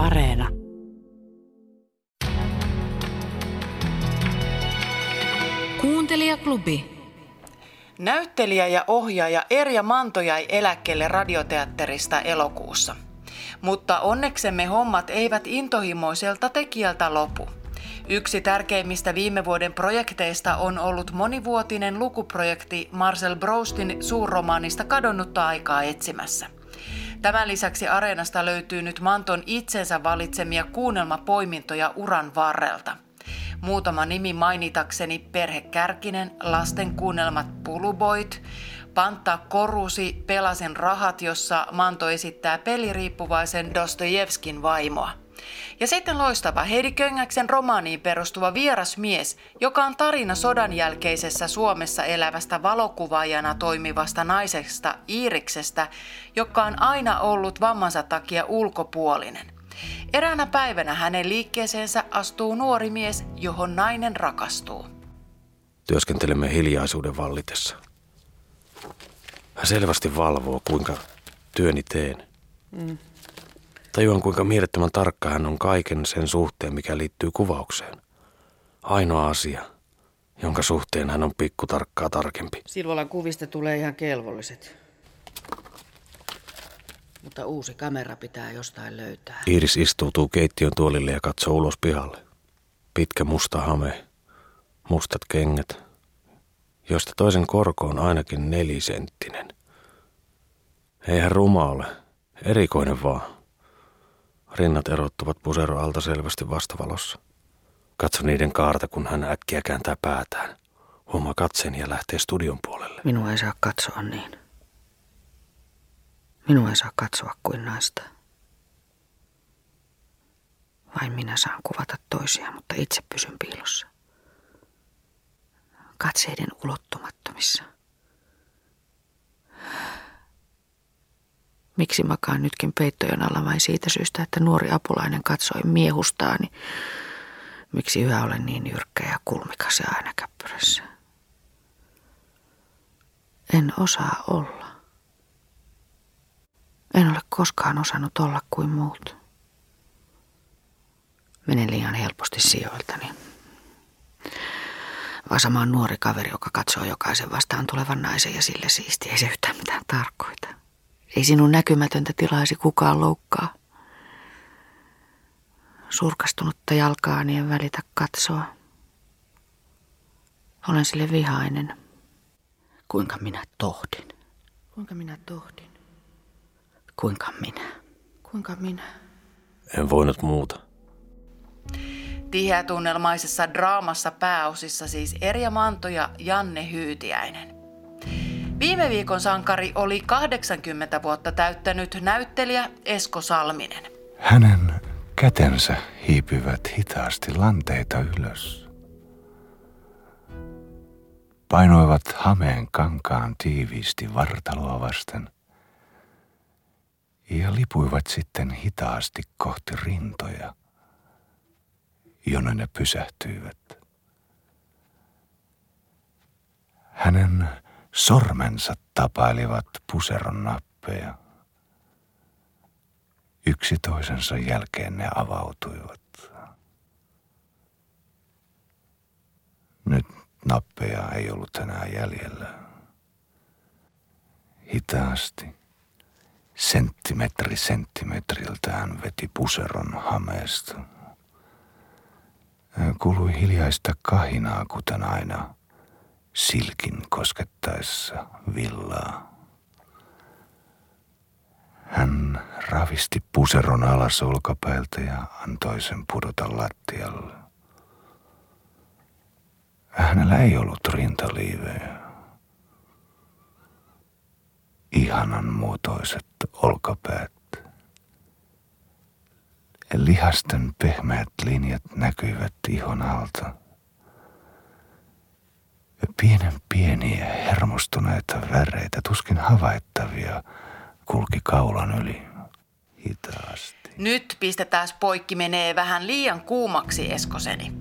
Areena. Kuuntelijaklubi. Näyttelijä ja ohjaaja Erja Manto jäi eläkkeelle radioteatterista elokuussa. Mutta onneksemme hommat eivät intohimoiselta tekijältä lopu. Yksi tärkeimmistä viime vuoden projekteista on ollut monivuotinen lukuprojekti Marcel Proustin suurromaanista kadonnutta aikaa etsimässä. Tämän lisäksi Areenasta löytyy nyt Manton itsensä valitsemia kuunnelmapoimintoja uran varrelta. Muutama nimi mainitakseni Perhe Kärkinen, Lasten kuunnelmat Puluboit, Panta Korusi, Pelasen rahat, jossa Manto esittää peliriippuvaisen Dostojevskin vaimoa. Ja sitten loistava Heidi Köngäksen romaaniin perustuva Vieras mies, joka on tarina sodan jälkeisessä Suomessa elävästä valokuvaajana toimivasta naisesta Iiriksestä, joka on aina ollut vammansa takia ulkopuolinen. Eräänä päivänä hänen liikkeeseensä astuu nuori mies, johon nainen rakastuu. Työskentelemme hiljaisuuden vallitessa. Hän selvästi valvoo, kuinka työni teen. Mm. Tajuan, kuinka mielettömän tarkka hän on kaiken sen suhteen, mikä liittyy kuvaukseen. Ainoa asia, jonka suhteen hän on pikkutarkkaa tarkempi. Silvolan kuvista tulee ihan kelvolliset. Mutta uusi kamera pitää jostain löytää. Iiris istuutuu keittiön tuolille ja katsoo ulos pihalle. Pitkä musta hame, mustat kengät, josta toisen korko on ainakin nelisenttinen. Eihän ruma ole, erikoinen vaan. Rinnat erottuvat pusero alta selvästi vastavalossa. Katso niiden kaarta, kun hän äkkiä kääntää päätään. Huomaa katseen ja lähtee studion puolelle. Minua ei saa katsoa niin. Minua ei saa katsoa kuin naista. Vain minä saan kuvata toisia, mutta itse pysyn piilossa. Katseiden ulottumattomissa. Miksi makaan nytkin peittojen alla vain siitä syystä, että nuori apulainen katsoi miehustaani? Miksi yhä olen niin jyrkkä ja kulmikas ja aina käppyrässä? En osaa olla. En ole koskaan osannut olla kuin muut. Menen liian helposti sijoiltani. Vasama on nuori kaveri, joka katsoo jokaisen vastaan tulevan naisen ja sille siisti. Ei se yhtään mitään tarkoita. Ei sinun näkymätöntä tilaisi kukaan loukkaa. Surkastunutta jalkaani en välitä katsoa. Olen sille vihainen. Kuinka minä tohdin? Kuinka minä tohdin? Kuinka minä? Kuinka minä? En voinut muuta. Tiheätunnelmaisessa draamassa pääosissa siis Erja Manto ja Janne Hyytiäinen. Viime viikon sankari oli 80 vuotta täyttänyt näyttelijä Esko Salminen. Hänen kätensä hiipyvät hitaasti lanteita ylös. Painoivat hameen kankaan tiiviisti vartaloa vasten ja lipuivat sitten hitaasti kohti rintoja, jonne ne pysähtyivät. Hänen Sormensa tapailivat puseron nappeja. Yksi toisensa jälkeen ne avautuivat. Nyt nappeja ei ollut enää jäljellä. Hitaasti, senttimetri senttimetriltä hän veti puseron hameesta. Kului hiljaista kahinaa, kuten aina – silkin koskettaessa villaa. Hän ravisti puseron alas olkapäältä ja antoi sen pudota lattialle. Hänellä ei ollut rintaliivejä. Ihanan muotoiset olkapäät. Lihasten pehmeät linjat näkyivät ihon alta. Pienen pieniä hermostuneita väreitä, tuskin havaittavia, kulki kaulan yli hitaasti. Nyt pistetään poikki menee vähän liian kuumaksi, Eskoseni.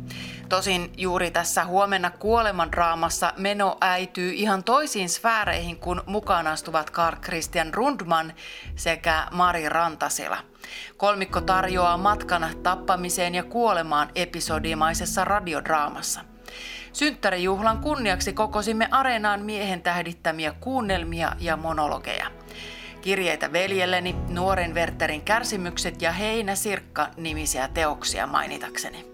Tosin juuri tässä huomenna kuolemandraamassa meno äityy ihan toisiin sfääreihin, kun mukaan astuvat Carl Christian Rundman sekä Mari Rantasila. Kolmikko tarjoaa matkan tappamiseen ja kuolemaan episodimaisessa radiodraamassa. Synttärijuhlan kunniaksi kokosimme areenaan miehen tähdittämiä kuunnelmia ja monologeja. Kirjeitä veljelleni, nuoren Werterin kärsimykset ja Heinä Sirkka nimisiä teoksia mainitakseni.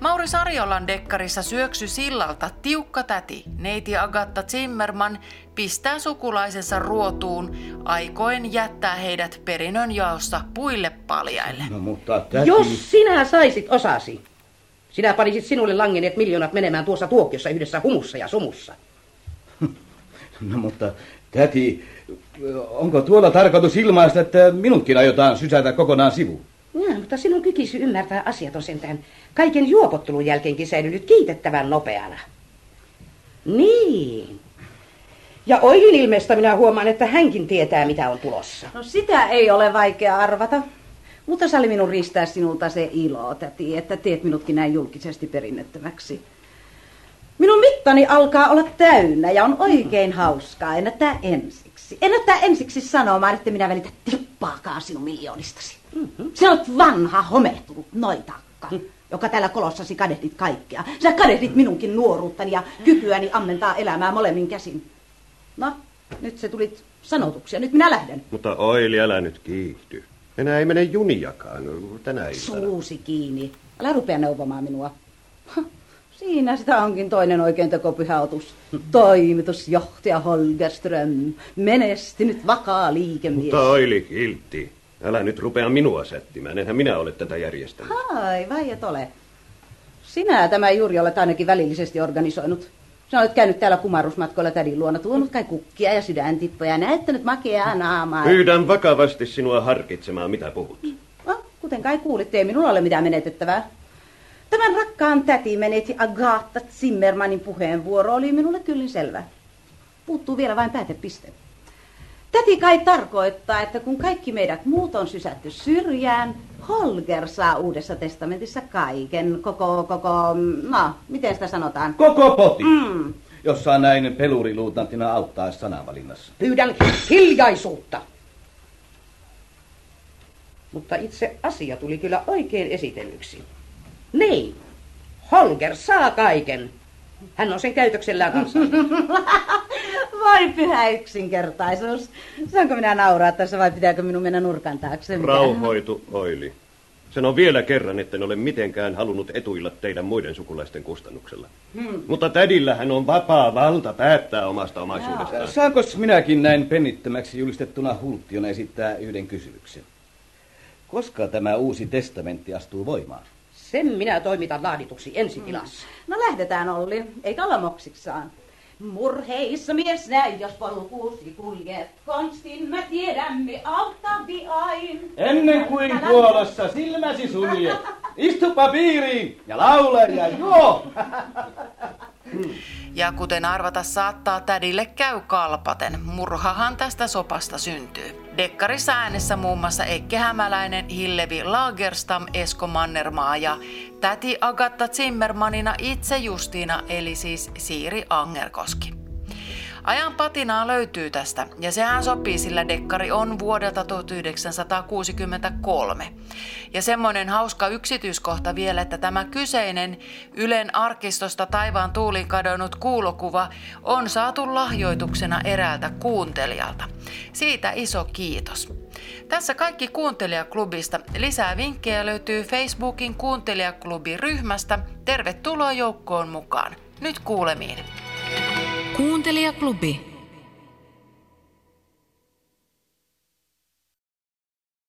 Mauri Sarjolan dekkarissa Syöksy sillalta tiukka täti, neiti Agatta Zimmerman, pistää sukulaisensa ruotuun, aikoen jättää heidät perinnön jaossa puille paljaille. No mutta täti... Jos sinä saisit osasi, sinä panisit sinulle langenneet miljoonat menemään tuossa tuokiossa yhdessä humussa ja sumussa. No mutta täti, onko tuolla tarkoitus ilmaista, että minutkin aiotaan sysätä kokonaan sivuun? Ja, mutta sinun kykisy ymmärtää asiat on sentään kaiken juopottelun jälkeenkin säilynyt kiitettävän nopeana. Niin. Ja Oilin ilmeestä minä huomaan, että hänkin tietää, mitä on tulossa. No sitä ei ole vaikea arvata. Mutta sali minun riistää sinulta se ilo, täti, että teet minutkin näin julkisesti perinnettömäksi. Minun mittani alkaa olla täynnä ja on oikein hauskaa. En näyttää ensiksi. En näyttää ensiksi sanomaan, että minä välitä tippaakaan sinun miljoonistasi. Mm-hmm. Sinä olet vanha, hometunut noitakka, mm. joka täällä kolossasi kadehdit kaikkea. Sä kadehdit minunkin nuoruuttani ja kykyäni ammentaa elämää molemmin käsin. No, nyt se tulit sanotuksia. Nyt minä lähden. Mutta Oili, älä nyt kiihdy. Enää ei mene juniakaan tänä iltana. Suusi kiinni. Älä rupea neuvomaan minua. Siinä sitä onkin toinen oikein tekopyhäotus. Toimitusjohtaja Holgerström, menestynyt vakaa liikemies. Mutta Oili kiltti. Älä nyt rupea minua sättimään, enhän minä ole tätä järjestänyt. Ai, vai et ole. Sinä tämä juuri olet ainakin välillisesti organisoinut. Sinä olet käynyt täällä kumarusmatkoilla tädin luona, tuonut kai kukkia ja sydäntippoja ja näyttänyt makeaa naamaa. Pyydän vakavasti sinua harkitsemaan, mitä puhut. No, kuten kai kuulitte, ei minulla ole mitään menetettävää. Tämän rakkaan täti meneti Agatha Zimmermanin puheenvuoro oli minulle kyllä selvä. Puuttuu vielä vain päätepiste. Täti kai tarkoittaa, että kun kaikki meidät muut on sysätty syrjään, Holger saa uudessa testamentissa kaiken, koko, koko, no, miten sitä sanotaan? Koko poti, mm. jos saa näin peluriluutnantina auttaa sanavalinnassa. Pyydän hiljaisuutta. Mutta itse asia tuli kyllä oikein esitellyksi. Niin, Holger saa kaiken. Hän on sen käytöksellään kanssa. Vai pyhä yksinkertaisuus. Saanko minä nauraa tässä vai pitääkö minun mennä nurkan taakse? Rauhoitu, Oili. Sen on vielä kerran, etten ole mitenkään halunnut etuilla teidän muiden sukulaisten kustannuksella. Hmm. Mutta tädillähän on vapaa valta päättää omasta omaisuudestaan. Saanko minäkin näin pennittömäksi julistettuna hulttiona esittää yhden kysymyksen? Koska tämä uusi testamentti astuu voimaan? Sen minä toimitan laadituksi ensitilassa. Hmm. No lähdetään Olli, eikä olla moksiksaan. Murheissa mies näin, jos polkuusi kuljet. Konstin mä tiedämme auttavi ain. Ennen kuin kuolossa silmäsi suljet, istupa piiriin ja laula ja juo. Ja kuten arvata saattaa, tädille käy kalpaten. Murhahan tästä sopasta syntyy. Dekkarissa äänessä muun muassa Ekke Hämäläinen, Hillevi Lagerstam, Esko Mannermaa ja täti Agatta Zimmermanina itse Justiina eli siis Siiri Angerkoski. Ajan patinaa löytyy tästä, ja sehän sopii, sillä dekkari on vuodelta 1963. Ja semmoinen hauska yksityiskohta vielä, että tämä kyseinen Ylen arkistosta taivaan tuuliin kadonnut kuulokuva on saatu lahjoituksena eräältä kuuntelijalta. Siitä iso kiitos. Tässä kaikki kuuntelijaklubista. Lisää vinkkejä löytyy Facebookin kuuntelijaklubi-ryhmästä. Tervetuloa joukkoon mukaan. Nyt kuulemiin. Kuuntelijaklubi.